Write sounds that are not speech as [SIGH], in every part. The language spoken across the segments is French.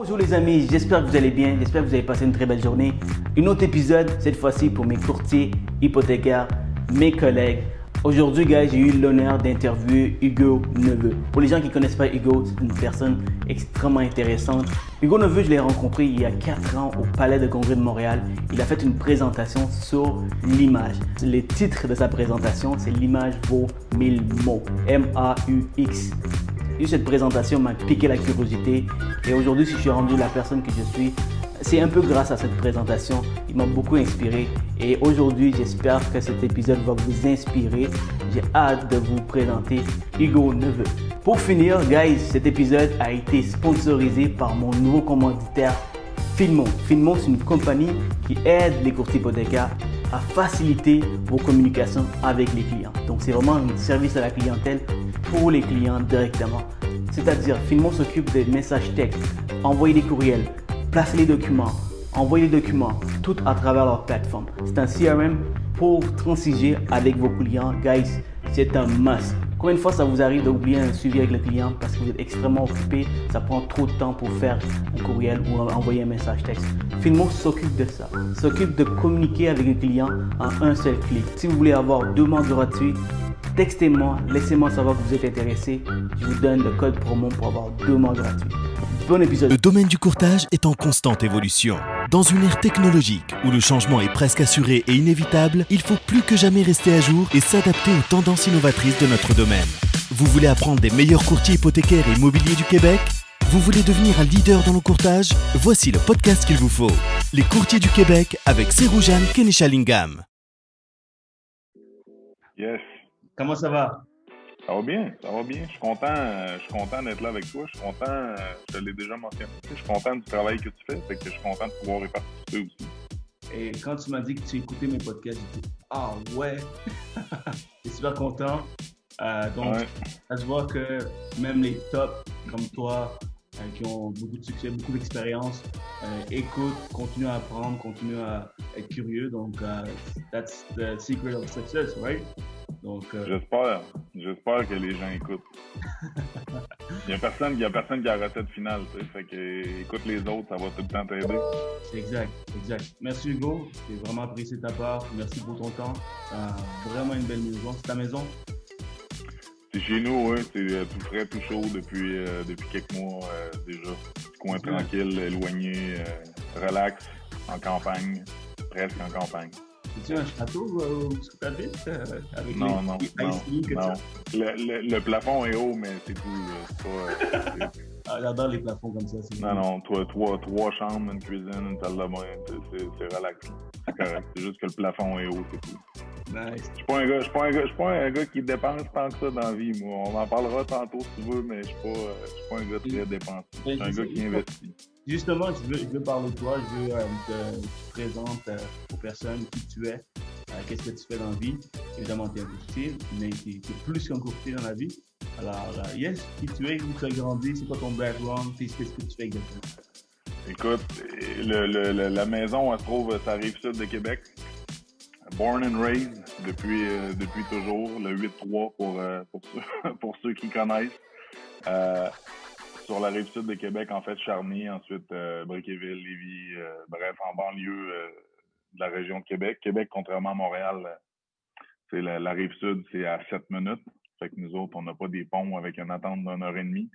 Bonjour les amis, j'espère que vous allez bien, j'espère que vous avez passé une très belle journée. Un autre épisode, cette fois-ci pour mes courtiers hypothécaires, mes collègues. Aujourd'hui, guys, j'ai eu l'honneur d'interviewer Hugo Neveu. Pour les gens qui ne connaissent pas Hugo, c'est une personne extrêmement intéressante. Hugo Neveu, je l'ai rencontré il y a 4 ans au Palais de Congrès de Montréal. Il a fait une présentation sur l'image. Le titre de sa présentation, c'est L'image vaut 1000 mots. M-A-U-X. Cette présentation m'a piqué la curiosité. Et aujourd'hui, si je suis rendu la personne que je suis, c'est un peu grâce à cette présentation. Il m'a beaucoup inspiré. Et aujourd'hui, j'espère que cet épisode va vous inspirer. J'ai hâte de vous présenter Hugo Neveu. Pour finir, guys, cet épisode a été sponsorisé par mon nouveau commanditaire Filmon. Filmon, c'est une compagnie qui aide les courtiers hypothécaires à faciliter vos communications avec les clients. Donc, c'est vraiment un service à la clientèle pour les clients directement. C'est-à-dire, Filmon s'occupe des messages textes, envoyer des courriels, placer les documents, envoyer les documents, tout à travers leur plateforme. C'est un CRM pour transiger avec vos clients. Guys, c'est un must. Combien de fois ça vous arrive d'oublier un suivi avec le client parce que vous êtes extrêmement occupé, ça prend trop de temps pour faire un courriel ou envoyer un message texte? Filmo s'occupe de ça, s'occupe de communiquer avec le client en un seul clic. Si vous voulez avoir deux mois gratuits, textez-moi, laissez-moi savoir que vous êtes intéressé. Je vous donne le code promo pour avoir deux mois gratuits. Bon épisode. Le domaine du courtage est en constante évolution. Dans une ère technologique où le changement est presque assuré et inévitable, il faut plus que jamais rester à jour et s'adapter aux tendances innovatrices de notre domaine. Vous voulez apprendre des meilleurs courtiers hypothécaires et immobiliers du Québec? Vous voulez devenir un leader dans le courtage? Voici le podcast qu'il vous faut. Les courtiers du Québec avec Seroujane Kenishalingam. Yes. Comment ça va? Ça va bien, ça va bien. Je suis content, je suis content d'être là avec toi. Je suis content, je te l'ai déjà mentionné. Je suis content du travail que tu fais, fait que je suis content de pouvoir y participer aussi. Et quand tu m'as dit que tu écoutais mes podcasts, j'ai dit Ah ouais [LAUGHS] Je suis super content. Euh, donc, Ouais. ça se voit que même les tops comme toi, qui ont beaucoup de succès, beaucoup d'expérience, euh, écoutent, continuent à apprendre, continuent à être curieux. Donc, euh, that's the secret of success, right? Donc, euh, J'espère, j'espère que les gens écoutent. Il [LAUGHS] y a personne, il y a personne qui a la recette finale, tu sais. Fait que écoute les autres, ça va tout le temps t'aider. exact, exact. Merci Hugo, j'ai vraiment apprécié ta part. Merci pour ton temps. Euh, vraiment une belle maison. C'est ta maison? C'est chez nous, ouais, c'est euh, tout frais, tout chaud depuis, euh, depuis quelques mois euh, déjà. Petit coin tranquille, éloigné, euh, relax, en campagne, presque en campagne. C'est-tu un château euh, où tu habites? euh, avec Non, les non, non, non. Le, le- le plafond est haut, mais c'est tout. là. [LAUGHS] J'adore les plafonds comme ça. non, non, toi, trois, trois chambres, une cuisine, une salle de bain, c'est- relax. C'est correct. C'est juste que le plafond est haut, c'est tout. Nice. Je suis pas un gars, je suis pas un gars, je suis pas un gars qui dépense tant que ça dans la vie, moi. On en parlera tantôt si tu veux, mais je suis pas, euh, je suis pas un gars très dépensier. Je suis un gars qui investit. Justement, je veux, je veux parler de toi, je veux euh, que tu te présentes euh, aux personnes qui tu es, euh, qu'est-ce que tu fais dans la vie. Évidemment, tu es un courtier, mais tu es, plus qu'un courtier dans la vie. Alors, euh, yes, qui tu es, où tu as grandi, c'est quoi ton background, qu'est-ce que tu fais exactement? Écoute, la maison, elle se trouve, ça rive sud de Québec. Born and raised depuis, euh, depuis toujours, le 8-3 pour, euh, pour, ceux, [LAUGHS] qui connaissent. Sur la rive sud de Québec, en fait, Charny, ensuite Briqueville, Lévis, bref, en banlieue de la région de Québec. Québec, contrairement à Montréal, c'est la, la rive sud, c'est à 7 minutes. Fait que nous autres, on n'a pas des ponts avec une attente d'une heure et demie.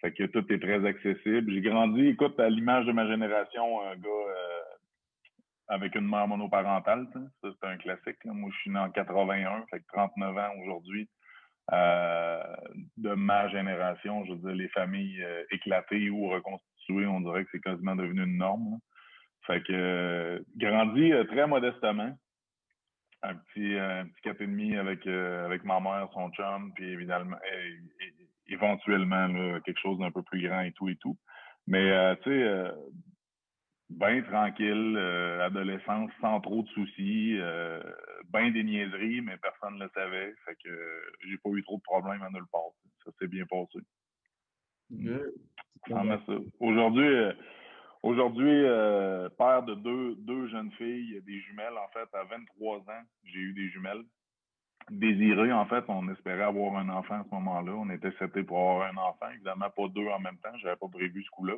Fait que tout est très accessible. J'ai grandi, écoute, à l'image de ma génération, un gars euh, avec une mère monoparentale. Ça, c'est un classique. Moi, je suis né en 81, fait que 39 ans aujourd'hui. Euh, de ma génération, je veux dire, les familles euh, éclatées ou reconstituées, on dirait que c'est quasiment devenu une norme. là. Fait que grandi très modestement. Un petit, euh, un petit quatre et demi avec, euh, avec ma mère, son chum, puis évidemment, éventuellement là, quelque chose d'un peu plus grand et tout et tout. Mais euh, tu sais, euh, bien tranquille, euh, adolescence sans trop de soucis, bien des niaiseries, mais personne ne le savait. Fait que j'ai pas eu trop de problèmes à nulle part. Ça s'est bien passé. Aujourd'hui, aujourd'hui, euh, père de deux, deux jeunes filles, des jumelles, en fait, à 23 ans, j'ai eu des jumelles. Désirées, en fait, on espérait avoir un enfant à ce moment-là. On était setés pour avoir un enfant. Évidemment, pas deux en même temps. J'avais pas prévu ce coup-là.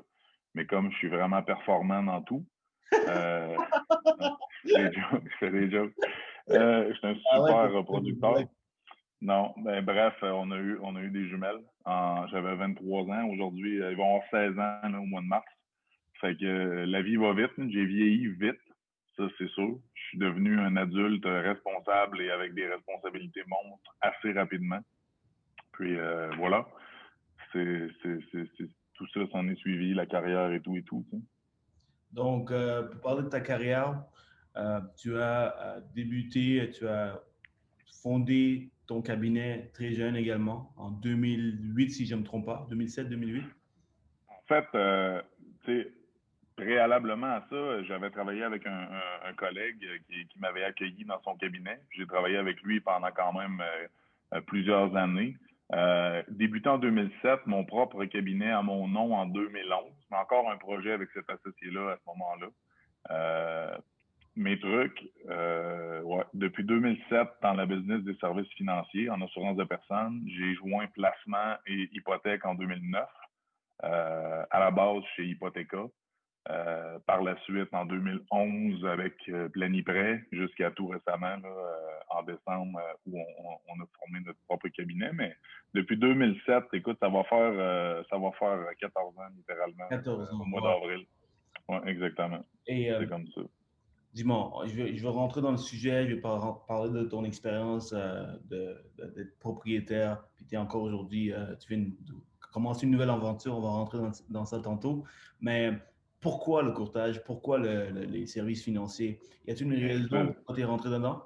mais comme je suis vraiment performant dans tout, euh, [LAUGHS] je fais des jokes. Je fais des jokes. Euh, je suis un ah super producteur. Non, ben bref, on a eu on a eu des jumelles. J'avais 23 ans. Aujourd'hui, ils vont avoir 16 ans au mois de mars. Fait que la vie va vite. J'ai vieilli vite. Ça, c'est sûr. Je suis devenu un adulte responsable et avec des responsabilités montres assez rapidement. Puis euh, voilà. C'est, tout ça s'en est suivi, la carrière et tout et tout. Donc, euh, pour parler de ta carrière, euh, tu as débuté, tu as fondé ton cabinet très jeune également, en 2008, si je ne me trompe pas, 2007-2008? En fait, tu sais, préalablement à ça, j'avais travaillé avec un, collègue qui, m'avait accueilli dans son cabinet. J'ai travaillé avec lui pendant quand même plusieurs années. Euh, débutant en 2007, mon propre cabinet à mon nom en 2011, mais encore un projet avec cet associé-là à ce moment-là. Euh, mes trucs, euh, depuis 2007, dans la business des services financiers, en assurance de personnes, j'ai joint placement et hypothèque en 2009, euh, à la base chez Hypothéca. Euh, par la suite, en 2011, avec euh, Planiprêt, jusqu'à tout récemment, euh, en décembre, où on, a formé notre propre cabinet. Mais depuis 2007, écoute, ça va faire, ça va faire 14 ans, littéralement, 14 ans, au mois d'avril. Oui, exactement. C'est comme ça. Dis-moi, je vais, je vais, rentrer dans le sujet, je vais parler de ton expérience d'être propriétaire, puis tu es encore aujourd'hui, tu viens de commencer une nouvelle aventure, on va rentrer dans, dans ça tantôt. Mais pourquoi le courtage? Pourquoi les services financiers? Y a-t-il une raison pourquoi tu es rentré dedans?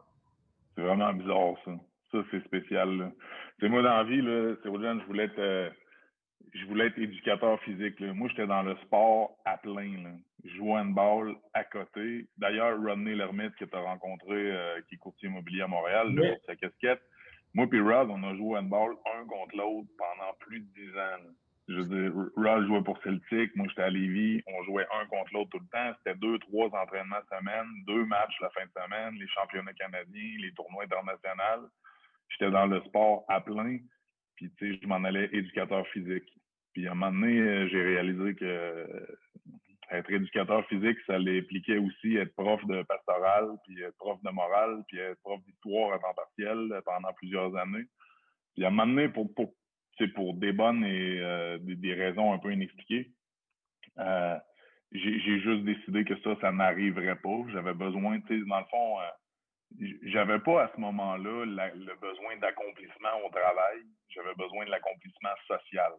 C'est vraiment bizarre, ça. Ça, c'est spécial. C'est moi, dans la vie, là, je voulais être, euh, je voulais être éducateur physique. Moi, j'étais dans le sport à plein. Là. Je jouais une balle à côté. D'ailleurs, Rodney Lermite, que tu as rencontré, euh, qui est courtier immobilier à Montréal, sa casquette. Moi et Rod, on a joué une balle un contre l'autre pendant plus de dix ans. Je veux dire, Rod jouait pour Celtic, moi j'étais à Lévis, on jouait un contre l'autre tout le temps. C'était deux, trois entraînements semaine, deux matchs la fin de semaine, les championnats canadiens, les tournois internationaux. J'étais dans le sport à plein, puis tu sais, je m'en allais éducateur physique. Puis à un moment donné, euh, j'ai réalisé que euh, être éducateur physique, ça impliquait aussi être prof de pastoral, puis être prof de morale, puis être prof d'histoire à temps partiel pendant plusieurs années. Puis à un moment donné, pour, pour c'est pour des bonnes et euh, des, raisons un peu inexpliquées. Euh, j'ai juste décidé que ça, ça n'arriverait pas. J'avais besoin, tu sais, dans le fond, euh, j'avais pas à ce moment-là le besoin d'accomplissement au travail. J'avais besoin de l'accomplissement social.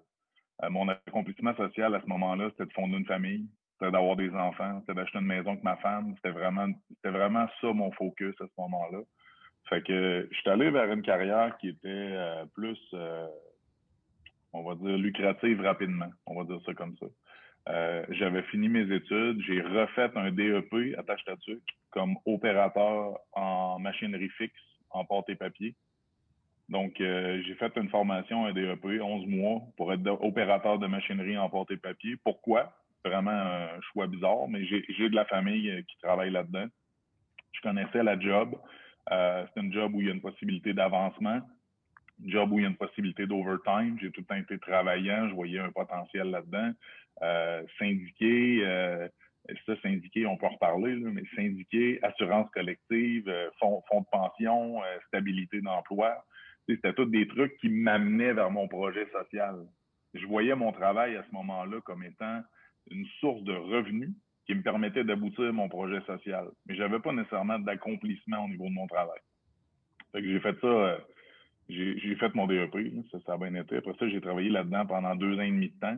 mon accomplissement social à ce moment-là, c'était de fonder une famille, c'était d'avoir des enfants, c'était d'acheter une maison avec ma femme. C'était vraiment, c'était vraiment ça mon focus à ce moment-là. Fait que je suis allé vers une carrière qui était plus on va dire, lucrative rapidement. On va dire ça comme ça. Euh, j'avais fini mes études, j'ai refait un DEP à tâche comme opérateur en machinerie fixe, en porte et papier. Donc, euh, j'ai fait une formation, un DEP, 11 mois, pour être opérateur de machinerie en porte et papier. Pourquoi? Vraiment un choix bizarre, mais j'ai de la famille euh, qui travaille là-dedans. Je connaissais la job. c'est une job où il y a une possibilité d'avancement job où il y a une possibilité d'overtime. J'ai tout le temps été travaillant, je voyais un potentiel là-dedans. Euh, syndiqué, euh, ça, syndiqué, on peut en reparler, là, mais syndiqué, assurance collective, euh, fonds, de pension, euh, stabilité d'emploi. C'était tous des trucs qui m'amenaient vers mon projet social. Je voyais mon travail à ce moment-là comme étant une source de revenus qui me permettait d'aboutir mon projet social. Mais j'avais pas nécessairement d'accomplissement au niveau de mon travail. Fait que j'ai fait ça j'ai fait mon DEP, ça, ça a bien été. Après ça, j'ai travaillé là-dedans pendant deux ans et demi de temps.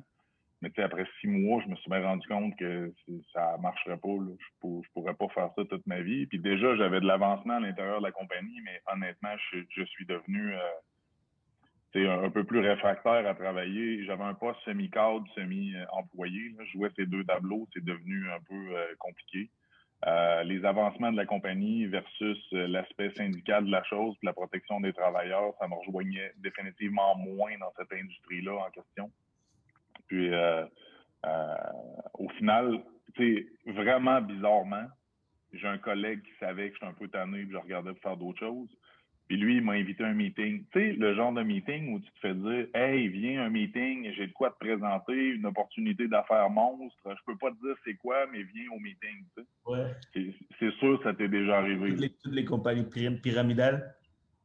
Mais après six mois, je me suis bien rendu compte que ça marcherait pas. Je, ne pourrais pas faire ça toute ma vie. Puis déjà, j'avais de l'avancement à l'intérieur de la compagnie, mais honnêtement, je, suis devenu euh, un, peu plus réfractaire à travailler. J'avais un poste semi-cadre, semi-employé. Je jouais ces deux tableaux. C'est devenu un peu euh, compliqué. Euh, les avancements de la compagnie versus euh, l'aspect syndical de la chose, la protection des travailleurs, ça me rejoignait définitivement moins dans cette industrie-là en question. Puis, euh, au final, tu vraiment bizarrement, j'ai un collègue qui savait que j'étais un peu tanné et je regardais pour faire d'autres choses. Puis lui, il m'a invité à un meeting. Tu sais, le genre de meeting où tu te fais dire Hey, viens un meeting, j'ai de quoi te présenter, une opportunité d'affaires monstre. Je peux pas te dire c'est quoi, mais viens au meeting. Tu sais. Ouais. C'est sûr ça t'est déjà arrivé. Toutes les, toutes les compagnies pyramidales.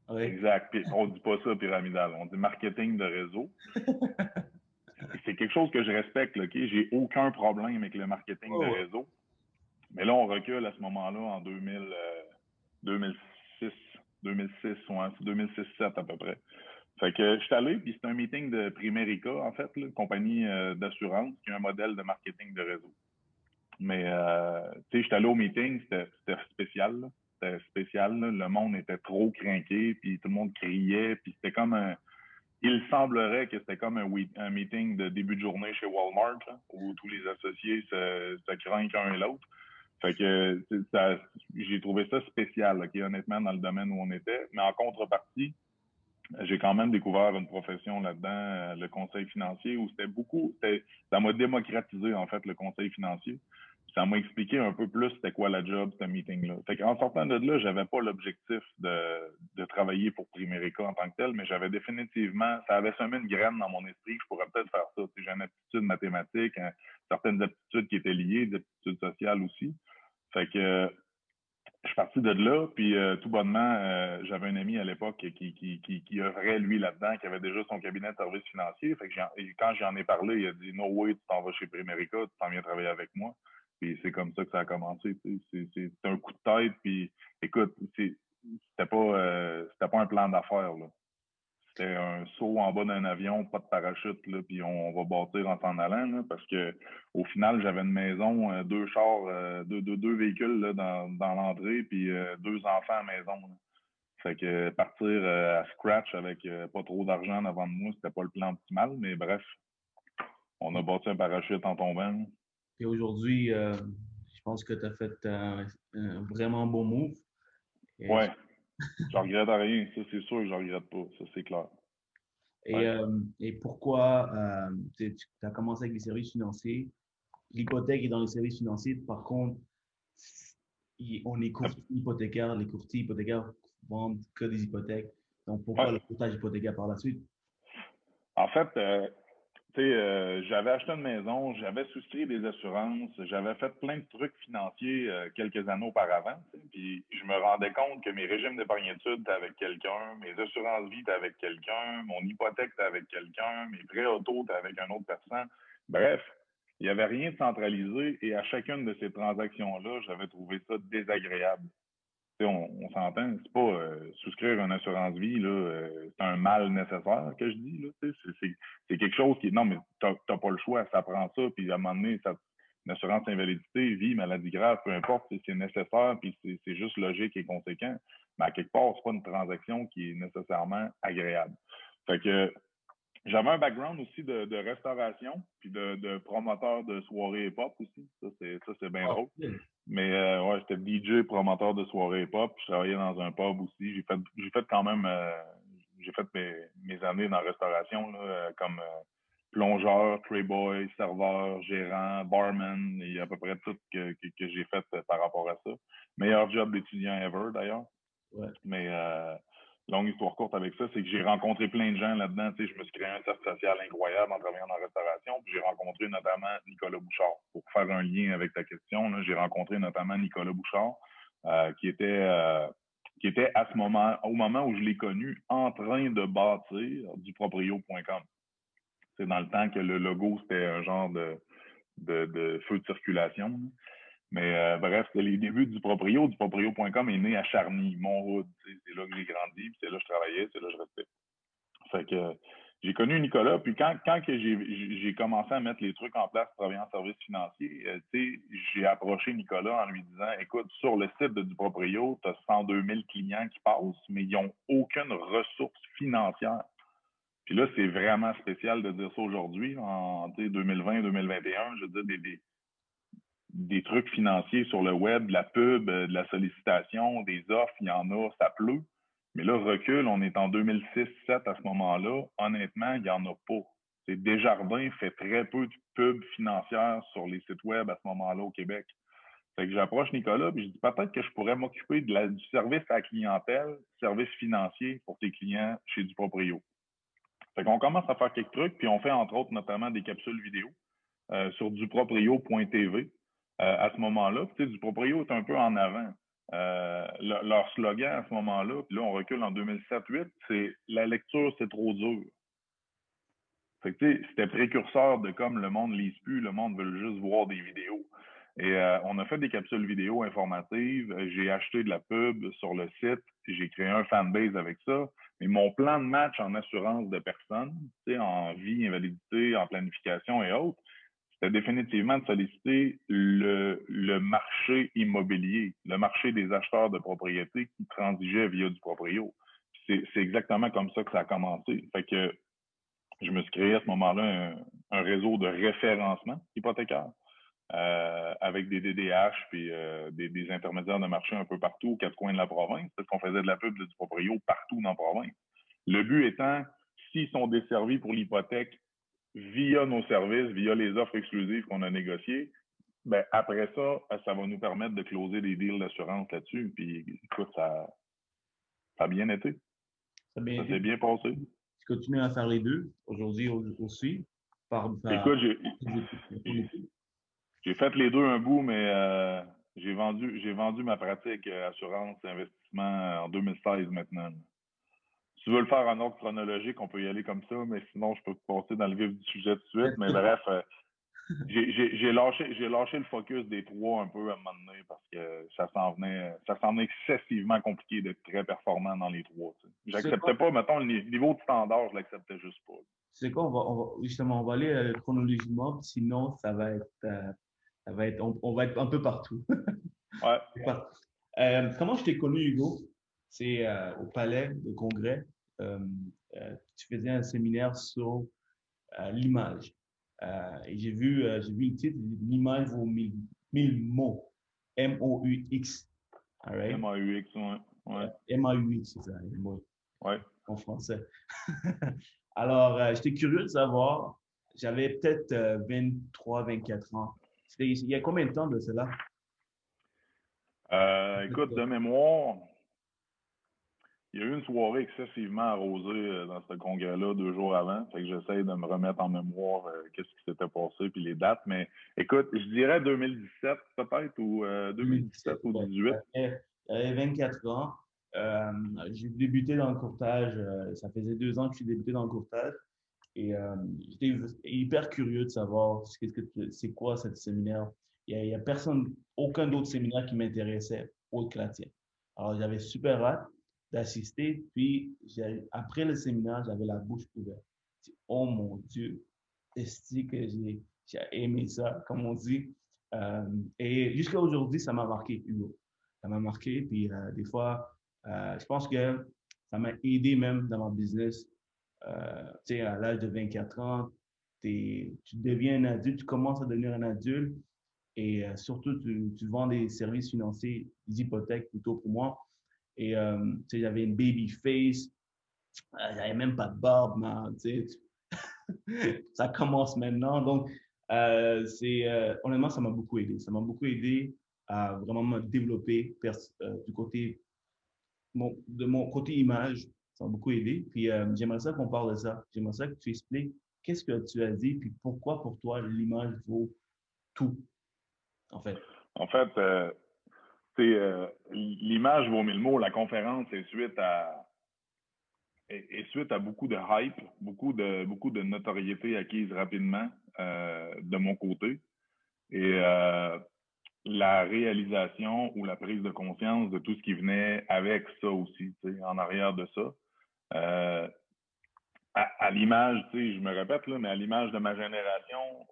Ouais. Exact. Puis on dit pas ça pyramidal, on dit marketing de réseau. [LAUGHS] c'est quelque chose que je respecte, OK? J'ai aucun problème avec le marketing Oh, de réseau. Mais là, on recule à ce moment-là en 2000, euh, 2006, 2006, ouais, c'est 2006-7 à peu près. Fait que je suis allé, puis c'est un meeting de Primerica, en fait, là, compagnie euh, d'assurance, qui a un modèle de marketing de réseau. Mais, euh, tu sais, je suis allé au meeting, c'était c'était spécial. C'était spécial. Le monde était trop craqué, puis tout le monde criait, puis c'était comme un... Il semblerait que c'était comme un, meeting de début de journée chez Walmart, où tous les associés se, se craignent un et l'autre. Fait que j'ai trouvé ça spécial, ok, honnêtement, dans le domaine où on était. Mais en contrepartie, j'ai quand même découvert une profession là-dedans, euh, le conseil financier, où c'était beaucoup, ça m'a démocratisé en fait le conseil financier. Ça m'a expliqué un peu plus c'était quoi la job, ce meeting-là. Fait qu'en sortant de là, j'avais pas l'objectif de, travailler pour Primerica en tant que tel, mais j'avais définitivement, ça avait semé une graine dans mon esprit que je pourrais peut-être faire ça. J'ai une aptitude mathématique, hein, certaines aptitudes qui étaient liées, des aptitudes sociales aussi. Fait que je suis parti de là, puis euh, tout bonnement, euh, j'avais un ami à l'époque qui, qui, œuvrait, lui, là-dedans, qui avait déjà son cabinet de services financiers. Fait que quand j'en ai parlé, il a dit « No way, tu t'en vas chez Primerica, tu t'en viens travailler avec moi. » Puis c'est comme ça que ça a commencé. C'est- un coup de tête, puis écoute, c'était pas euh, pas un plan d'affaires. C'était un saut en bas d'un avion, pas de parachute, là, puis on, va bâtir en s'en allant, là, parce que au final, j'avais une maison, euh, deux chars, euh, deux, deux, deux véhicules là, dans, dans l'entrée, puis deux enfants à la maison. là. Fait que partir à scratch avec pas trop d'argent avant de moi, c'était pas le plan optimal, mais bref, on a bâti un parachute en tombant. Et aujourd'hui, euh, je pense que tu as fait un, un vraiment bon move. Et, Ouais, je regrette rien, ça c'est sûr que je regrette pas, ça c'est clair. Et, Ouais. euh, et pourquoi euh, tu as commencé avec les services financiers? L'hypothèque est dans les services financiers. Par contre, on est courtier hypothécaire. Les courtiers hypothécaires vendent que des hypothèques. Donc, pourquoi Ouais. le courtage hypothécaire par la suite? En fait, tu sais, euh, j'avais acheté une maison, j'avais souscrit des assurances, j'avais fait plein de trucs financiers euh, quelques années auparavant. Puis je me rendais compte que mes régimes d'épargne-études étaient avec quelqu'un, mes assurances-vie étaient avec quelqu'un, mon hypothèque était avec quelqu'un, mes prêts auto étaient avec une autre personne. Bref, il n'y avait rien de centralisé et à chacune de ces transactions-là, j'avais trouvé ça désagréable. On, s'entend, c'est pas euh, souscrire une assurance vie, là, euh, c'est un mal nécessaire que je dis. C'est, quelque chose qui. Non, mais t'as, t'as pas le choix, ça prend ça, puis à un moment donné, une assurance invalidité, vie, maladie grave, peu importe, c'est, nécessaire, puis c'est, c'est juste logique et conséquent. Mais à quelque part, c'est pas une transaction qui est nécessairement agréable. Fait que j'avais un background aussi de, de restauration, puis de, de promoteur de soirées hip-hop aussi. Ça, c'est, ça, c'est bien drôle. Mais euh, ouais, j'étais DJ, promoteur de soirée hip-hop. Je travaillais dans un pub aussi. J'ai fait j'ai fait quand même euh, j'ai fait mes, mes années dans la restauration là, euh, comme euh, plongeur, tray boy, serveur, gérant, barman. Il y a à peu près tout que, que, que j'ai fait par rapport à ça. Meilleur job d'étudiant ever d'ailleurs. Ouais. Mais euh, longue histoire courte avec ça, c'est que j'ai rencontré plein de gens là-dedans. Tu sais, je me suis créé un cercle social incroyable en travaillant la restauration. J'ai rencontré notamment Nicolas Bouchard. Pour faire un lien avec ta question, j'ai rencontré notamment Nicolas Bouchard, euh, qui était euh, qui était à ce moment, au moment où je l'ai connu, en train de bâtir du proprio.com. C'est dans le temps que le logo, c'était un genre de feu de circulation. Mais euh, bref, c'était les débuts du Proprio. Du Proprio.com est né à Charny, sais, C'est là que j'ai grandi, puis c'est là que je travaillais, c'est là que je restais. Fait que j'ai connu Nicolas, puis quand, quand que j'ai commencé à mettre les trucs en place pour travailler en service financier, euh, j'ai approché Nicolas en lui disant Écoute, sur le site de du Proprio, tu as 102 000 clients qui passent, mais ils n'ont aucune ressource financière. Puis là, c'est vraiment spécial de dire ça aujourd'hui, en tu sais, 2020-2021. Je veux dire, des, des, des trucs financiers sur le web, de la pub, euh, de la sollicitation, des offres, il y en a, ça pleut. Mais là, recul, on est en 2006-7 à ce moment-là. Honnêtement, il n'y en a pas. Desjardins fait très peu de pubs financières sur les sites web à ce moment-là au Québec. Que j'approche Nicolas, puis je dis peut-être que je pourrais m'occuper du service à la clientèle, service financier pour tes clients chez du proprio. Fait qu'on commence à faire quelques trucs, puis on fait entre autres notamment des capsules vidéo euh, sur duproprio.tv. Euh, à ce moment-là, tu sais, Duproprio est un peu en avant. Euh, leur slogan à ce moment-là, puis là on recule en 2007-8, c'est la lecture c'est trop dur. C'était précurseur de comme le monde lise plus, le monde veut juste voir des vidéos. Et euh, on a fait des capsules vidéo informatives. J'ai acheté de la pub sur le site. J'ai créé un fanbase avec ça. Mais mon plan de match en assurance de personnes, en vie, invalidité, en planification et autres, c'était définitivement de solliciter le, marché immobilier, le marché des acheteurs de propriétés qui transigeaient via du proprio. C'est exactement comme ça que ça a commencé. Fait que je me suis créé à ce moment-là un, réseau de référencement hypothécaire euh, avec des DDH puis euh, des, intermédiaires de marché un peu partout aux quatre coins de la province, parce qu'on faisait de la pub du proprio partout dans la province. Le but étant, s'ils sont desservis pour l'hypothèque via nos services, via les offres exclusives qu'on a négociées, ben après ça, ça va nous permettre de closer des deals d'assurance là-dessus. Puis écoute, ça, ça a bien été. Ça, s'est bien passé. Tu continues à faire les deux aujourd'hui aussi? Par, Écoute, j'ai fait les deux un bout, mais euh, j'ai vendu j'ai vendu ma pratique euh, assurance investissement en 2016 maintenant. Si tu veux le faire en ordre chronologique, on peut y aller comme ça, mais sinon, je peux passer dans le vif du sujet tout de suite. Mais bref, euh, j'ai lâché, le focus des trois un peu à un moment donné parce que ça s'en venait, ça s'en excessivement compliqué d'être très performant dans les trois. J'acceptais pas, mettons, le niveau de standard, je l'acceptais juste pas. C'est quoi, on va, on va, justement, on va aller euh, chronologiquement, sinon ça va être, euh, ça va être, on, va être un peu partout. ouais. [LAUGHS] Euh, comment je t'ai connu, Hugo? C'est au palais de congrès. tu faisais un séminaire sur l'image. Euh, et j'ai vu, euh, j'ai vu le titre, l'image vaut mille, mille mots. M-O-U-X. M-A-U-X, ouais. ouais. M-A-U-X, c'est ça, Ouais. En français. [LAUGHS] Alors, euh, j'étais curieux de savoir, j'avais peut-être 23, 24 ans. Il y a combien de temps de cela? écoute, de mémoire, il y a eu une soirée excessivement arrosée euh, dans ce congrès-là deux jours avant. Fait que j'essaie de me remettre en mémoire euh, qu'est-ce qui s'était passé puis les dates. Mais écoute, je dirais 2017 peut-être ou 2017 euh, ou 2018. J'avais 24 ans. j'ai débuté dans le courtage. ça faisait deux ans que j'ai débuté dans le courtage. Et j'étais hyper curieux de savoir ce c'est quoi ce séminaire. Il n'y a, a, personne, aucun d'autre séminaire qui m'intéressait autre que la tienne. Alors j'avais super hâte d'assister. Puis, après le séminaire, j'avais la bouche ouverte. Oh mon Dieu, est-ce que j'ai aimé ça, comme on dit. Euh, et jusqu'à aujourd'hui, ça m'a marqué, Hugo. Ça m'a marqué. Puis, euh, des fois, euh, je pense que ça m'a aidé même dans mon business. tu sais, à l'âge de 24 ans, tu deviens un adulte, tu commences à devenir un adulte. Et surtout, tu, tu vends des services financiers, des hypothèques plutôt pour moi. Et euh, j'avais une baby face. Euh, j'avais même pas de barbe, mais [LAUGHS] ça commence maintenant. Donc, euh, c'est honnêtement, ça m'a beaucoup aidé. Ça m'a beaucoup aidé à vraiment me développer du côté de mon côté image. Ça m'a beaucoup aidé. Puis j'aimerais ça qu'on parle de ça. J'aimerais ça que tu expliques qu'est-ce que tu as dit, puis pourquoi pour toi l'image vaut tout, en fait. En fait, euh, l'image vaut mille mots. La conférence est suite à est, suite à beaucoup de hype, beaucoup de beaucoup de notoriété acquise rapidement euh, de mon côté. Et euh, la réalisation ou la prise de conscience de tout ce qui venait avec ça aussi, en arrière de ça. à, à l'image, je me répète, là, mais à l'image de ma génération,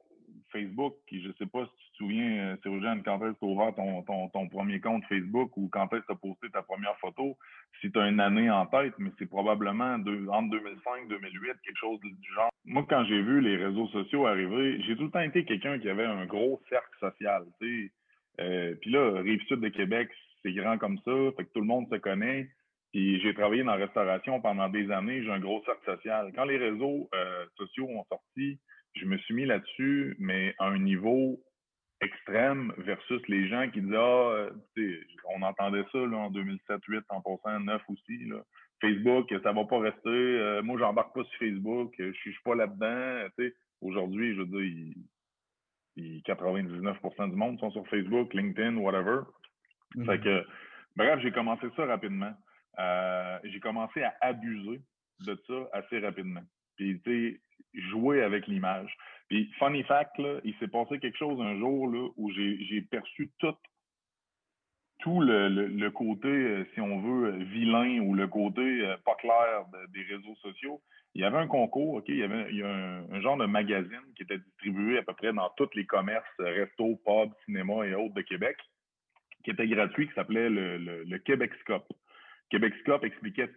Facebook, qui je sais pas si tu souviens, Cyrogène, quand est-ce que tu as ouvert ton, ton, ton, premier compte Facebook ou quand est-ce que tu as posté ta première photo, si tu as une année en tête, mais c'est probablement entre 2005 et 2008, quelque chose du genre. Moi, quand j'ai vu les réseaux sociaux arriver, j'ai tout le temps été quelqu'un qui avait un gros cercle social. Euh, puis là, Rive-Sud de Québec, c'est grand comme ça, fait que tout le monde se connaît. Puis j'ai travaillé dans la restauration pendant des années, j'ai un gros cercle social. Quand les réseaux euh, sociaux ont sorti, je me suis mis là-dessus, mais à un niveau extrême versus les gens qui disent ah on entendait ça là, en 2007 8 en passant 9 aussi là. Facebook ça va pas rester euh, moi j'embarque pas sur Facebook je suis pas là-dedans aujourd'hui je veux dire il, 99% du monde sont sur Facebook LinkedIn whatever. Mm-hmm. fait que bref j'ai commencé ça rapidement. Euh, j'ai commencé à abuser de ça assez rapidement. Puis tu sais jouer avec l'image puis, funny fact, là, il s'est passé quelque chose un jour là, où j'ai perçu tout, tout le, le, côté, euh, si on veut, vilain ou le côté euh, pas clair des réseaux sociaux. Il y avait un concours, OK? Il y avait il y a un, genre de magazine qui était distribué à peu près dans tous les commerces, restos, pubs, cinéma et autres de Québec, qui était gratuit, qui s'appelait le, le, le Québexcope. Québexcope expliquait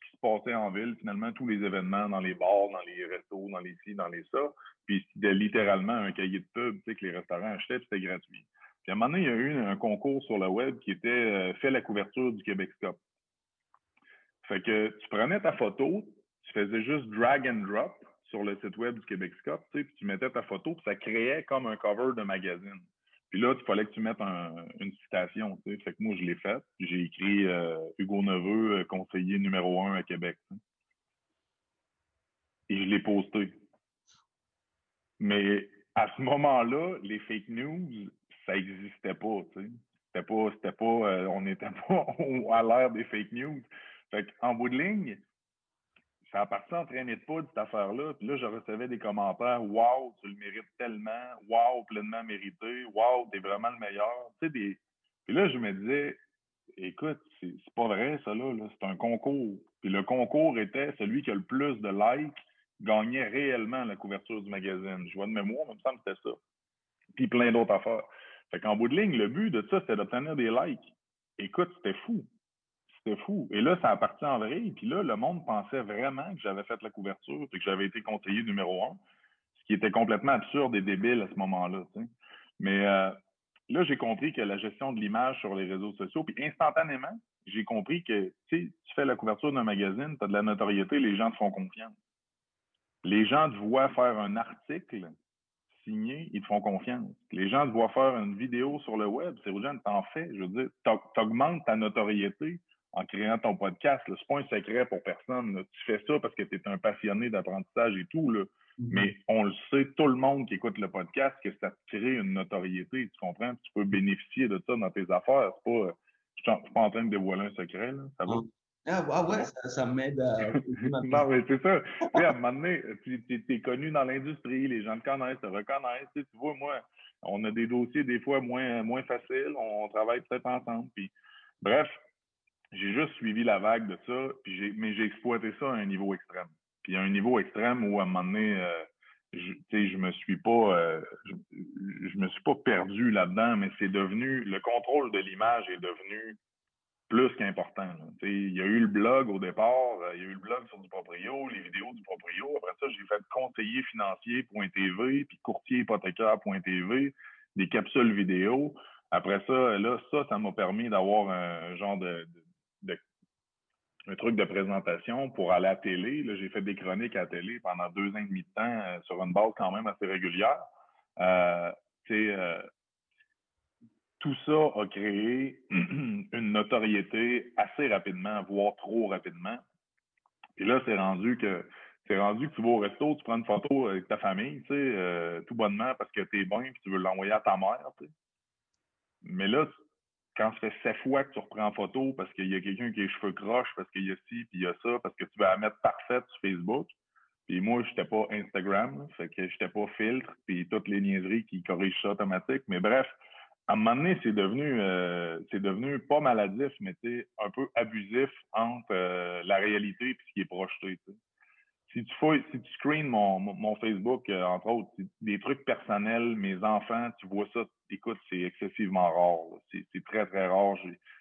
tout passait en ville, finalement, tous les événements dans les bars, dans les restos, dans les ci, dans les ça. Puis c'était littéralement un cahier de pub, tu sais, que les restaurants achetaient, puis c'était gratuit. Puis à un moment donné, il y a eu un concours sur le web qui était euh, fait la couverture du Québec Cup. Fait que tu prenais ta photo, tu faisais juste drag and drop sur le site web du Québec Cup, tu puis tu mettais ta photo, puis ça créait comme un cover de magazine. Puis là, il fallait que tu mettes une citation. Tu sais. Fait que moi, je l'ai faite. J'ai écrit euh, Hugo Neveu, euh, conseiller numéro un à Québec. Et je l'ai posté. Mais à ce moment-là, les fake news, ça n'existait pas. C'était pas, pas, euh, on n'était [LAUGHS] pas à l'ère des fake news. Fait en bout de ligne, ça a parti en traînée de poudre, cette affaire-là. Puis là, je recevais des commentaires Waouh, tu le mérites tellement, Waouh, pleinement mérité, Waouh, t'es vraiment le meilleur. Tu sais, des... Puis là, je me disais, écoute, c'est pas vrai, ça, là. C'est un concours. Puis le concours était celui qui a le plus de likes gagnait réellement la couverture du magazine. Je vois de mémoire, mais il me semble que c'était ça. Puis plein d'autres affaires. Fait qu'en bout de ligne, le but de ça, c'était d'obtenir des likes. Écoute, c'était fou. Fou. Et là, ça a parti en vrai. Puis là, le monde pensait vraiment que j'avais fait la couverture et que j'avais été conseiller numéro un, ce qui était complètement absurde et débile à ce moment-là. Mais euh, là, j'ai compris que la gestion de l'image sur les réseaux sociaux, puis instantanément, j'ai compris que tu fais la couverture d'un magazine, tu as de la notoriété, les gens te font confiance. Les gens te voient faire un article signé, ils te font confiance. Les gens te voient faire une vidéo sur le web, c'est aux gens t'en fais. Je veux dire, tu augmentes ta notoriété en créant ton podcast. Ce n'est pas un secret pour personne. Tu fais ça parce que tu es un passionné d'apprentissage et tout. Là. Mm-hmm. Mais on le sait, tout le monde qui écoute le podcast, que ça te crée une notoriété. Tu comprends? Tu peux bénéficier de ça dans tes affaires. C'est pas, je ne suis pas en train de dévoiler un secret. Là. Ça va? Ah, ah ouais, ça, m'aide à. [LAUGHS] non, mais c'est ça. [LAUGHS] Tu à un moment donné, tu es, connu dans l'industrie, les gens te connaissent, te reconnaissent. Tu, vois, moi, on a des dossiers des fois moins, moins faciles, on travaille peut-être ensemble. Puis, bref, j'ai juste suivi la vague de ça, puis j'ai, mais j'ai exploité ça à un niveau extrême. Puis à un niveau extrême où à un moment donné, euh, je, je me suis pas, euh, je, me suis pas perdu là-dedans, mais c'est devenu le contrôle de l'image est devenu plus qu'important. Il y a eu le blog au départ, euh, il y a eu le blog sur du proprio, les vidéos du proprio. Après ça, j'ai fait conseiller financier.tv, puis courtier hypothécaire.tv, des capsules vidéo. Après ça, là, ça, ça m'a permis d'avoir un genre de un truc de présentation pour aller à la télé. Là, j'ai fait des chroniques à la télé pendant deux ans et demi de temps euh, sur une base quand même assez régulière. Euh, euh, tout ça a créé [CLEARS THROAT] une notoriété assez rapidement, voire trop rapidement. Et là, c'est rendu que c'est rendu que tu vas au resto, tu prends une photo avec ta famille, tu sais, euh, tout bonnement parce que t'es bon et tu veux l'envoyer à ta mère. Tu sais. Mais là, quand ça fait sept fois que tu reprends en photo parce qu'il y a quelqu'un qui a les cheveux croches, parce qu'il y a ci, puis il y a ça, parce que tu vas la mettre parfaite sur Facebook. Puis moi, j'étais pas Instagram, fait que j'étais pas filtre, puis toutes les niaiseries qui corrigent ça automatique. Mais bref, à un moment donné, c'est devenu euh, c'est devenu pas maladif, mais un peu abusif entre euh, la réalité et ce qui est projeté. Si tu fais, si tu screens mon, mon Facebook, euh, entre autres, des trucs personnels, mes enfants, tu vois ça écoute, c'est excessivement rare. C'est très, très rare.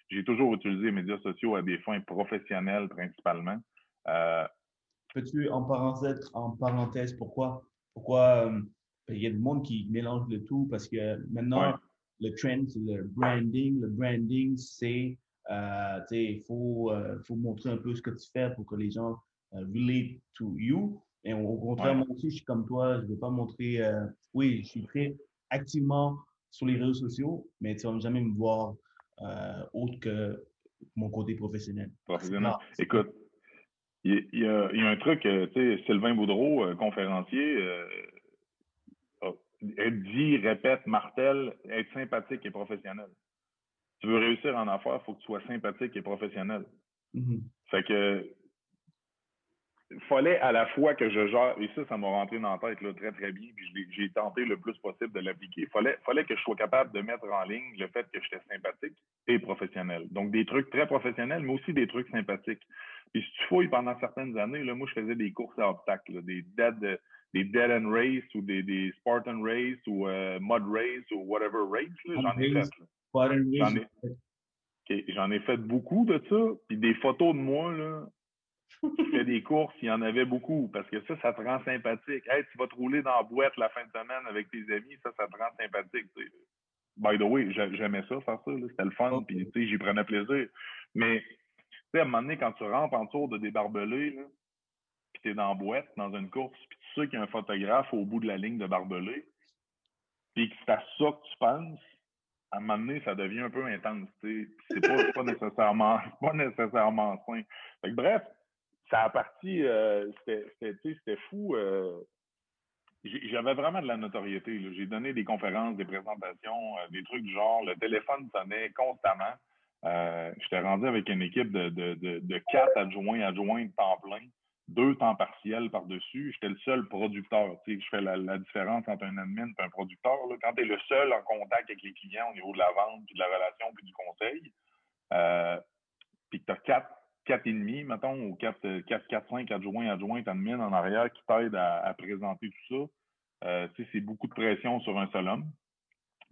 J'ai toujours utilisé les médias sociaux à des fins professionnelles principalement. Euh, Peux-tu en parenthèse, en parenthèse, pourquoi, pourquoi euh, il y a du monde qui mélange le tout? Parce que maintenant, le trend, c'est le branding. Le branding, c'est, il faut, faut montrer un peu ce que tu fais pour que les gens relate to you. Et au contraire, moi aussi, je suis comme toi, je ne veux pas montrer, oui, je suis très activement sur les réseaux sociaux, mais tu vas jamais me voir euh, autre que mon côté professionnel. Professionnel. Écoute, il y, a, un truc, euh, tu sais, Sylvain Boudreau, euh, conférencier, dit, répète, martèle, être sympathique et professionnel. Tu veux réussir en affaires, il faut que tu sois sympathique et professionnel. Mm-hmm. Fait que fallait à la fois que je gère, et ça, ça m'a rentré dans la tête là, très, très bien, puis j'ai tenté le plus possible de l'appliquer. Il fallait, fallait que je sois capable de mettre en ligne le fait que j'étais sympathique et professionnel. Donc, des trucs très professionnels, mais aussi des trucs sympathiques. Puis si tu fouilles pendant certaines années, là, moi, je faisais des courses à obstacles, des dead, des dead end race ou des, des Spartan race ou euh, mud race ou whatever race. J'en ai fait. J'en ai, J'en ai fait beaucoup de ça. Puis des photos de moi, là, tu fais des courses, il y en avait beaucoup, parce que ça, ça te rend sympathique. Hey, tu vas te rouler dans la boîte la fin de semaine avec tes amis, ça, ça te rend sympathique. By the way, j'aimais ça, faire ça, c'était le fun, puis j'y prenais plaisir. Mais tu à un moment donné, quand tu rentres en tour de là, puis t'es dans la boîte, dans une course, puis tu sais qu'il y a un photographe au bout de la ligne de barbelés, puis que c'est à ça que tu penses, à un moment donné, ça devient un peu intense. C'est pas, pas nécessairement [LAUGHS] pas nécessairement sain. Fait que, bref, ça a parti, euh, c'était fou. Euh, j'avais vraiment de la notoriété. J'ai donné des conférences, des présentations, euh, des trucs du genre. Le téléphone sonnait constamment. J'étais rendu avec une équipe de, quatre adjoints, adjoints de temps plein, deux temps partiels par-dessus. J'étais le seul producteur. Je fais la, différence entre un admin et un producteur. Quand tu es le seul en contact avec les clients au niveau de la vente, puis de la relation, puis du conseil, puis que tu as quatre quatre et demi, mettons, ou quatre, quatre, quatre, cinq adjoints, adjointes, admin en arrière qui t'aident à, présenter tout ça. Euh, c'est beaucoup de pression sur un seul homme.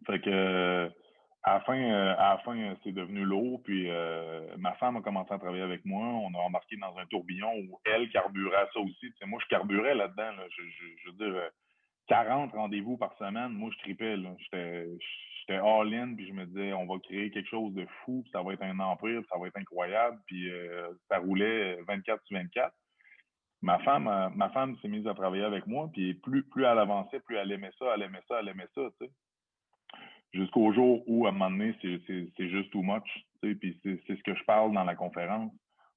Fait que à la fin, euh, à fin, c'est devenu lourd. Puis euh, ma femme a commencé à travailler avec moi. On a embarqué dans un tourbillon où elle carburait ça aussi. Tu sais, moi, je carburais là-dedans. Là. Je, je, je, veux dire, 40 rendez-vous par semaine. Moi, je tripais. J'étais j'étais all-in, puis je me disais, on va créer quelque chose de fou, ça va être un empire, ça va être incroyable, puis euh, ça roulait 24 sur 24. Ma femme, euh, ma femme s'est mise à travailler avec moi, puis plus, plus elle avançait, plus elle aimait ça, elle aimait ça, elle aimait ça, tu sais. Jusqu'au jour où, à un moment donné, c'est juste too much, tu sais, puis c'est ce que je parle dans la conférence,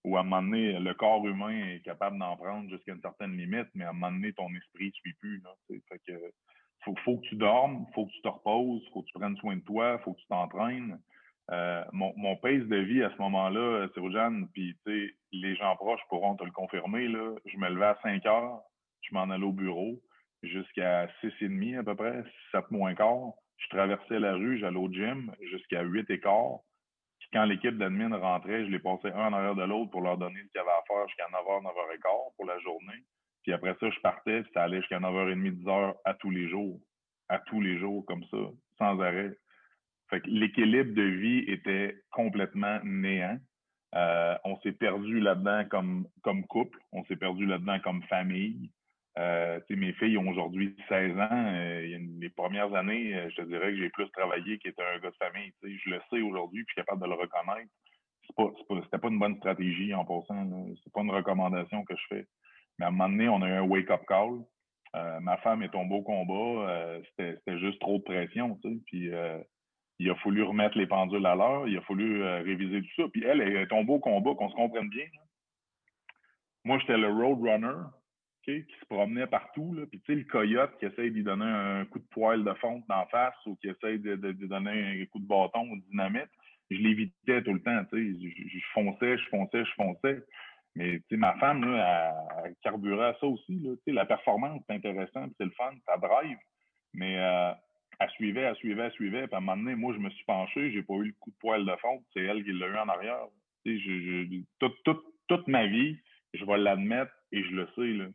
où à un moment donné, le corps humain est capable d'en prendre jusqu'à une certaine limite, mais à un moment donné, ton esprit ne suit plus, là, tu sais. Fait que faut, faut que tu dormes, faut que tu te reposes, faut que tu prennes soin de toi, faut que tu t'entraînes. Euh, mon, mon de vie à ce moment-là, Jeanne, puis tu sais, les gens proches pourront te le confirmer, là, je me levais à 5 heures, je m'en allais au bureau jusqu'à 6 et demi à peu près, 7 moins quart. Je traversais la rue, j'allais au gym jusqu'à 8 et quart. Puis quand l'équipe d'admin rentrait, je les passais un en arrière de l'autre pour leur donner ce qu'il y avait à faire jusqu'à 9h, 9h15 pour la journée. Puis après ça, je partais, puis ça allait jusqu'à 9h30, 10h à tous les jours. À tous les jours, comme ça, sans arrêt. Fait que l'équilibre de vie était complètement néant. Euh, on s'est perdu là-dedans comme, couple, on s'est perdu là-dedans comme famille. Euh, mes filles ont aujourd'hui 16 ans. Euh, les premières années, euh, je te dirais que j'ai plus travaillé qu'être un gars de famille. Je le sais aujourd'hui, puis je suis capable de le reconnaître. C'est pas, pas une bonne stratégie en passant. C'est pas une recommandation que je fais. Mais à un moment donné, on a eu un wake-up call. Euh, ma femme est tombée au combat. Euh, c'était juste trop de pression. Puis euh, il a fallu remettre les pendules à l'heure. Il a fallu réviser tout ça. Puis elle, elle est tombée au combat, qu'on se comprenne bien. Moi, j'étais le roadrunner, qui se promenait partout. Puis tu sais, le coyote qui essaye d'y donner un coup de poil de fonte d'en face ou qui essaye de, de, de, donner un coup de bâton ou de dynamite, je l'évitais tout le temps. Tu sais, je fonçais, je fonçais, je fonçais. Mais ma femme, là, elle, carburait à ça aussi. Là. La performance, c'est intéressant, c'est le fun, ça drive. Mais euh, elle suivait, elle suivait, elle suivait. Puis à un moment donné, moi, je me suis penché, j'ai pas eu le coup de poil de fond. C'est elle qui l'a eu en arrière. Toute ma vie, je vais l'admettre et je le sais. Là,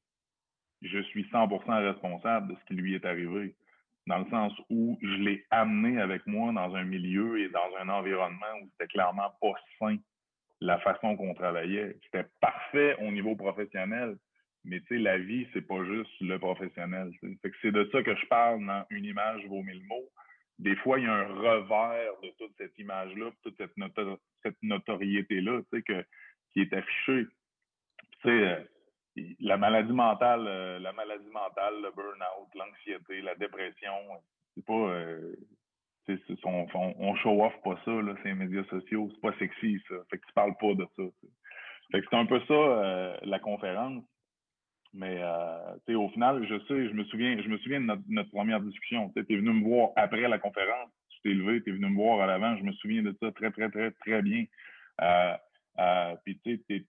je suis 100% responsable de ce qui lui est arrivé. Dans le sens où je l'ai amené avec moi dans un milieu et dans un environnement où c'était clairement pas sain la façon qu'on travaillait. C'était parfait au niveau professionnel, mais tu la vie, c'est pas juste le professionnel. C'est de ça que je parle dans une image vaut mille mots. Des fois, il y a un revers de toute cette image-là, toute cette, notoriété-là, tu sais, qui est affichée. Tu euh, la maladie mentale, euh, la maladie mentale, le burn-out, l'anxiété, la dépression, c'est pas, euh, on, show off pas ça, là, ces médias sociaux. C'est pas sexy, ça. Fait que tu parles pas de ça. Fait que c'est un peu ça, euh, la conférence. Mais euh, au final, je sais, je me souviens, je me souviens de notre, première discussion. Tu es venu me voir après la conférence, tu t'es levé, tu es venu me voir à l'avant, je me souviens de ça très, très, très, très bien. Euh, puis tu sais,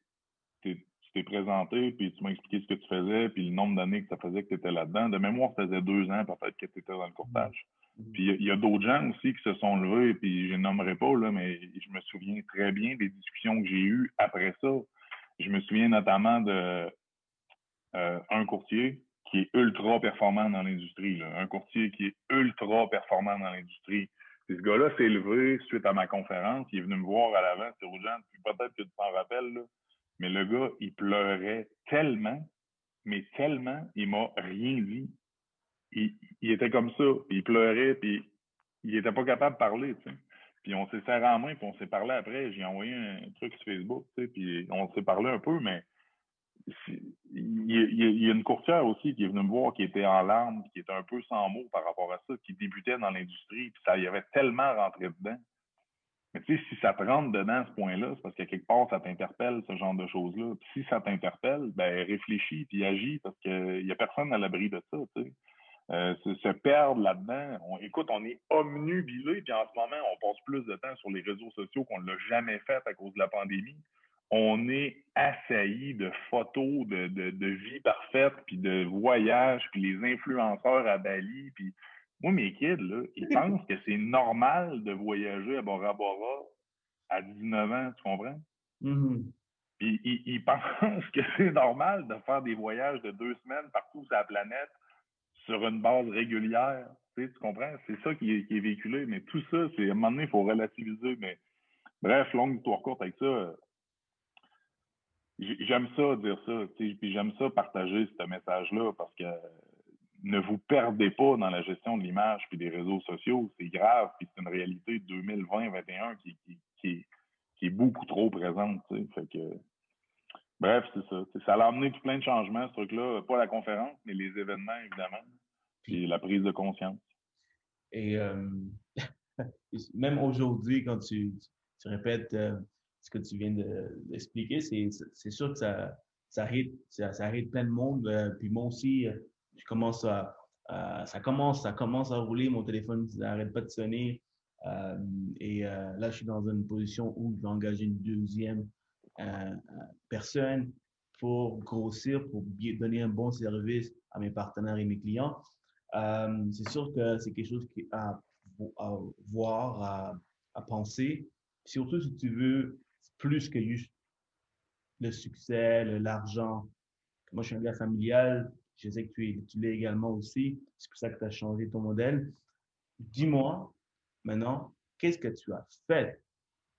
tu t'es présenté, puis tu m'as expliqué ce que tu faisais, puis le nombre d'années que ça faisait que tu étais là-dedans. De mémoire, ça faisait deux ans peut-être que tu étais dans le courtage. Mm-hmm. Puis il y a, d'autres gens aussi qui se sont levés, puis je nommerai pas, là, mais je me souviens très bien des discussions que j'ai eues après ça. Je me souviens notamment de euh, un courtier qui est ultra performant dans l'industrie, un courtier qui est ultra performant dans l'industrie. ce gars-là s'est levé suite à ma conférence, il est venu me voir à l'avant, c'est urgent, peut-être que tu t'en rappelles, mais le gars, il pleurait tellement, mais tellement, il m'a rien dit. Il, était comme ça, il pleurait, puis il était pas capable de parler, tu sais. Puis on s'est serré en main, puis on s'est parlé après. J'ai envoyé un truc sur Facebook, puis on s'est parlé un peu, mais il y, a une courtière aussi qui est venue me voir, qui était en larmes, qui était un peu sans mots par rapport à ça, qui débutait dans l'industrie, puis ça y avait tellement rentré dedans. Mais tu sais, si ça te rentre dedans ce point-là, c'est parce que quelque part, ça t'interpelle, ce genre de choses-là. si ça t'interpelle, ben réfléchis puis agis parce qu'il y a personne à l'abri de ça, tu sais. Euh, se, perdre là-dedans. On, écoute, on est omnubilé, puis en ce moment, on passe plus de temps sur les réseaux sociaux qu'on ne l'a jamais fait à cause de la pandémie on est assailli de photos de, de, de vie parfaite, puis de voyages, puis les influenceurs à Bali, puis moi, mes kids, là, ils [LAUGHS] pensent que c'est normal de voyager à Bora Bora à 19 ans, tu comprends? Mm-hmm. Puis ils, [LAUGHS] pensent que c'est normal de faire des voyages de deux semaines partout sur la planète sur une base régulière. Tu, sais, tu comprends? C'est ça qui est, véhiculé. Mais tout ça, c'est à un moment donné, il faut relativiser. Mais bref, longue histoire courte avec ça j'aime ça dire ça, j'aime ça partager ce message-là parce que ne vous perdez pas dans la gestion de l'image puis des réseaux sociaux, c'est grave, puis c'est une réalité 2020-2021 qui, est beaucoup trop présente, fait que bref, c'est ça. ça a amené tout plein de changements, ce truc-là, pas la conférence, mais les événements, évidemment, puis la prise de conscience. Et euh, [LAUGHS] même aujourd'hui, quand tu, répètes euh, ce que tu viens d'expliquer, c'est sûr que ça, ça, arrive, ça, plein de monde. Euh, puis moi aussi, je commence à, ça commence, ça commence à rouler, mon téléphone n'arrête pas de sonner. Et là, je suis dans une position où je vais engager une deuxième personne pour grossir, pour donner un bon service à mes partenaires et mes clients. c'est sûr que c'est quelque chose qui à, à voir, à, à penser. Surtout si tu veux plus que juste le succès, l'argent. Moi, je suis un gars familial. Je sais que tu, tu l'es également aussi. C'est pour ça que tu as changé ton modèle. Dis-moi maintenant, qu'est-ce que tu as fait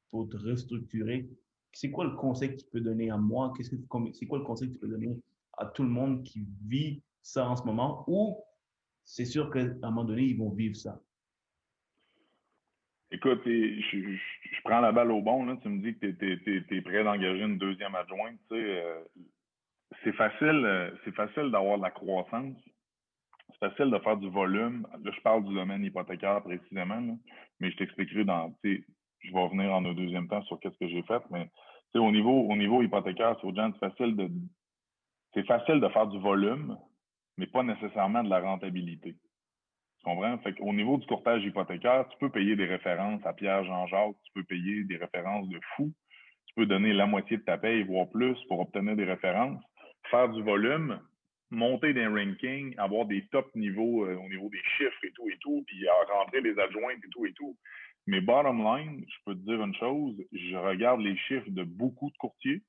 pour te restructurer? C'est quoi le conseil que tu peux donner à moi? Qu'est-ce que, c'est quoi le conseil que tu peux donner à tout le monde qui vit ça en ce moment? Ou c'est sûr qu'à un moment donné, ils vont vivre ça? Écoute, je, prends la balle au bon. Là. Tu me dis que tu es, prêt d'engager une deuxième adjointe. Euh, c'est facile, euh, c'est facile d'avoir de la croissance. C'est facile de faire du volume. Là, je parle du domaine hypothécaire précisément, mais je t'expliquerai dans. Je vais revenir en un deuxième temps sur qu'est-ce que j'ai fait, mais au niveau, au hypothécaire, c'est facile de. C'est facile de faire du volume, mais pas nécessairement de la rentabilité. Tu comprends? Qu'au niveau du courtage hypothécaire, tu peux payer des références à Pierre Jean-Jacques, tu peux payer des références de fou, tu peux donner la moitié de ta paye, voire plus, pour obtenir des références, faire du volume, monter des rankings, avoir des top niveaux euh, au niveau des chiffres et tout et tout, puis rentrer les adjointes et tout et tout. Mais bottom line, je peux te dire une chose, je regarde les chiffres de beaucoup de courtiers.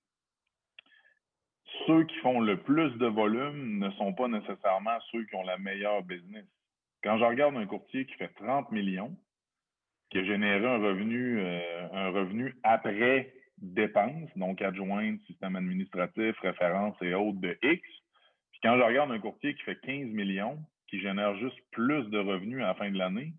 Ceux qui font le plus de volume ne sont pas nécessairement ceux qui ont la meilleure business. Quand je regarde un courtier qui fait 30 millions, qui a généré un revenu, euh, un revenu après dépenses, donc adjointe, système administratif, référence et autres de X, puis quand je regarde un courtier qui fait 15 millions, qui génère juste plus de revenus à la fin de l'année,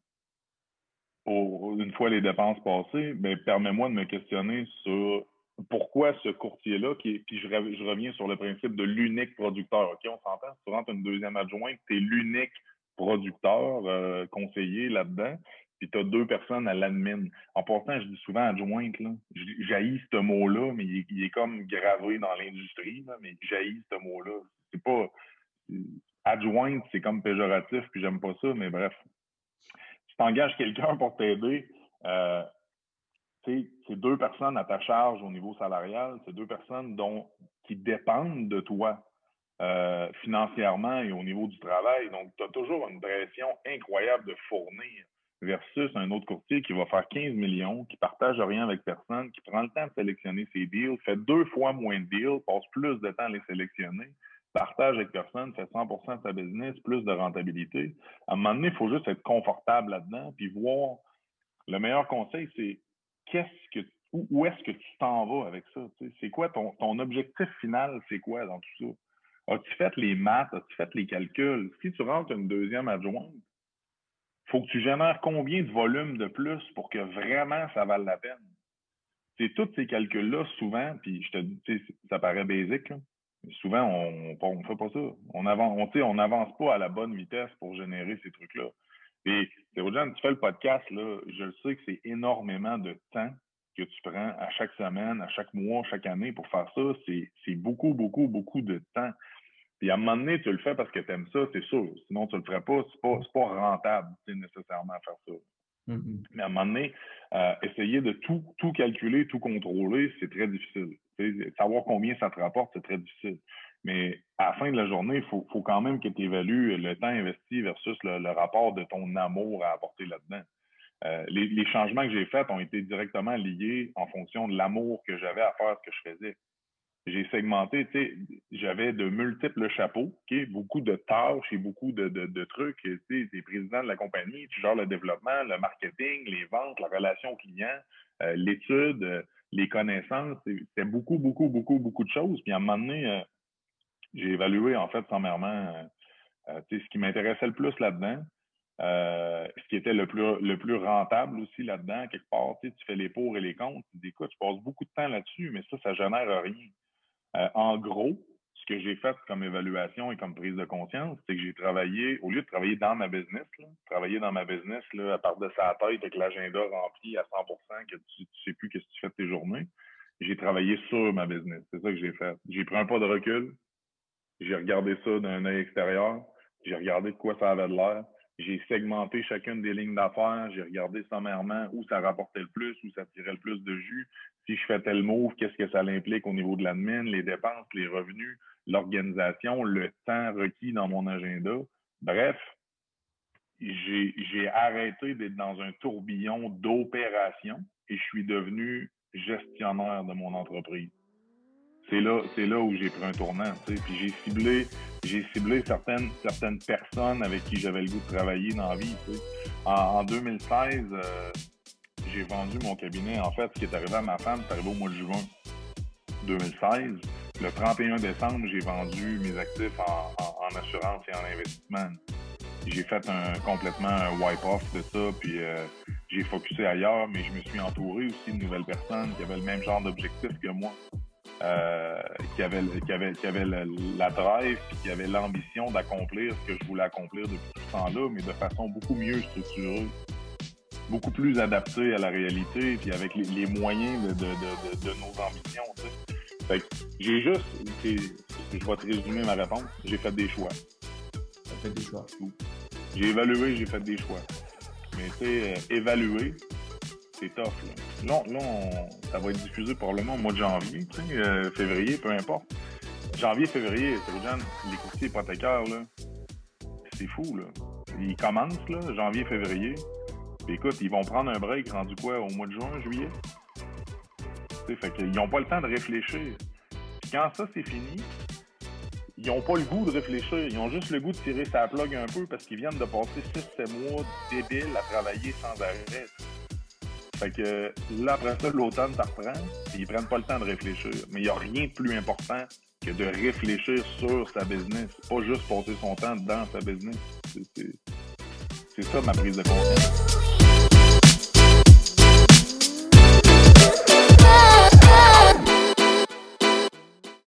une fois les dépenses passées, ben, permets-moi de me questionner sur pourquoi ce courtier-là, qui, puis je, reviens sur le principe de l'unique producteur. OK, on s'entend, si tu rentres une deuxième adjointe, tu es l'unique producteur, euh, conseiller là-dedans. puis tu as deux personnes à l'admin. En pourtant, je dis souvent adjointe, là. J'haïs ce mot-là, mais il est, comme gravé dans l'industrie, mais j'haïs ce mot-là. C'est pas. Adjointe, c'est comme péjoratif, puis j'aime pas ça, mais bref. Si tu engages quelqu'un pour t'aider, euh, c'est deux personnes à ta charge au niveau salarial, c'est deux personnes dont qui dépendent de toi euh, financièrement et au niveau du travail. Donc, tu as toujours une pression incroyable de fournir versus un autre courtier qui va faire 15 millions, qui partage rien avec personne, qui prend le temps de sélectionner ses deals, fait deux fois moins de deals, passe plus de temps à les sélectionner, partage avec personne, fait 100% de sa business, plus de rentabilité. À un moment donné, il faut juste être confortable là-dedans, puis voir. Le meilleur conseil, c'est qu'est-ce que où, est-ce que tu t'en vas avec ça? C'est quoi ton, ton objectif final, c'est quoi dans tout ça? As-tu fait les maths? As-tu fait les calculs? Si tu rentres une deuxième adjointe, faut que tu génères combien de volume de plus pour que vraiment ça vale la peine? C'est tous ces calculs-là, souvent, puis je te dis, ça paraît basique, mais souvent, on ne fait pas ça. On avance, on, on avance pas à la bonne vitesse pour générer ces trucs-là. Et Théodore, tu fais le podcast, là, je sais que c'est énormément de temps que tu prends à chaque semaine, à chaque mois, chaque année pour faire ça. C'est beaucoup, beaucoup, beaucoup de temps. Puis à un moment donné, tu le fais parce que tu aimes ça, c'est sûr. Sinon, tu le ferais pas. C'est pas, pas rentable, nécessairement, à faire ça. Mm-hmm. Mais à un moment donné, euh, essayer de tout, tout calculer, tout contrôler, c'est très difficile. Savoir combien ça te rapporte, c'est très difficile. Mais à la fin de la journée, il faut, faut, quand même que tu évalues le temps investi versus le, rapport de ton amour à apporter là-dedans. Euh, les, les, changements que j'ai faits ont été directement liés en fonction de l'amour que j'avais à faire ce que je faisais j'ai segmenté, tu sais, j'avais de multiples chapeaux, beaucoup de tâches et beaucoup de, de, trucs. Tu es président de la compagnie, tu le développement, le marketing, les ventes, la relation client, euh, l'étude, euh, les connaissances. C'était beaucoup, beaucoup, beaucoup, beaucoup de choses. Puis à un moment donné, euh, j'ai évalué en fait sommairement tu sais, ce qui m'intéressait le plus là-dedans. ce qui était le plus le plus rentable aussi là-dedans, quelque part, tu, fais les pour et les contre, tu dis écoute, tu passes beaucoup de temps là-dessus, mais ça, ça génère rien. Euh, en gros, ce que j'ai fait comme évaluation et comme prise de conscience, c'est que j'ai travaillé, au lieu de travailler dans ma business, travailler dans ma business là, à part de sa tête avec l'agenda rempli à 100% que tu, ne sais plus qu'est-ce que tu fais de tes journées, j'ai travaillé sur ma business. C'est ça que j'ai fait. J'ai pris un pas de recul, j'ai regardé ça d'un œil extérieur, j'ai regardé de quoi ça avait de l'air, j'ai segmenté chacune des lignes d'affaires, j'ai regardé sommairement où ça rapportait le plus, où ça tirait le plus de jus, si je fais tel move, qu'est-ce que ça implique au niveau de l'admin, les dépenses, les revenus, l'organisation, le temps requis dans mon agenda. Bref, j'ai arrêté d'être dans un tourbillon d'opérations et je suis devenu gestionnaire de mon entreprise. C'est là, c'est là où j'ai pris un tournant. Puis j'ai ciblé, j'ai ciblé certaines, certaines personnes avec qui j'avais le goût de travailler dans la vie. En, 2016, j'ai vendu mon cabinet. En fait, ce qui est arrivé à ma femme, c'est arrivé au mois de juin 2016. Le 31 décembre, j'ai vendu mes actifs en, assurance et en investissement. J'ai fait un, complètement un wipe-off de ça, puis euh, j'ai focusé ailleurs, mais je me suis entouré aussi de nouvelles personnes qui avaient le même genre d'objectif que moi, euh, qui avaient, qui avaient, qui avaient la drive, puis qui avaient l'ambition d'accomplir ce que je voulais accomplir depuis tout ce temps-là, mais de façon beaucoup mieux structurée beaucoup plus adapté à la réalité, puis avec les, moyens de, de, de, de, nos ambitions. Fait que j'ai juste, je vais te résumer ma réponse, j'ai fait des choix. fait des choix. J'ai évalué, j'ai fait des choix. Mais tu sais, euh, évaluer, c'est tough. Là, là, ça va être diffusé probablement au mois de janvier, tu sais, euh, février, peu importe. Janvier, février, les courtiers hypothécaires, là, c'est fou, là. Ils commencent, là, janvier, février écoute, ils vont prendre un break rendu quoi au mois de juin, juillet? fait qu'ils n'ont pas le temps de réfléchir. quand ça c'est fini, ils n'ont pas le goût de réfléchir. Ils ont juste le goût de tirer sa plug un peu parce qu'ils viennent de passer 6-7 mois débiles à travailler sans arrêt. Fait que là, après ça, l'automne, ça reprend, et ils prennent pas le temps de réfléchir. Mais il n'y a rien de plus important que de réfléchir sur sa business. Pas juste passer son temps dans sa business. C'est ça ma prise de conscience.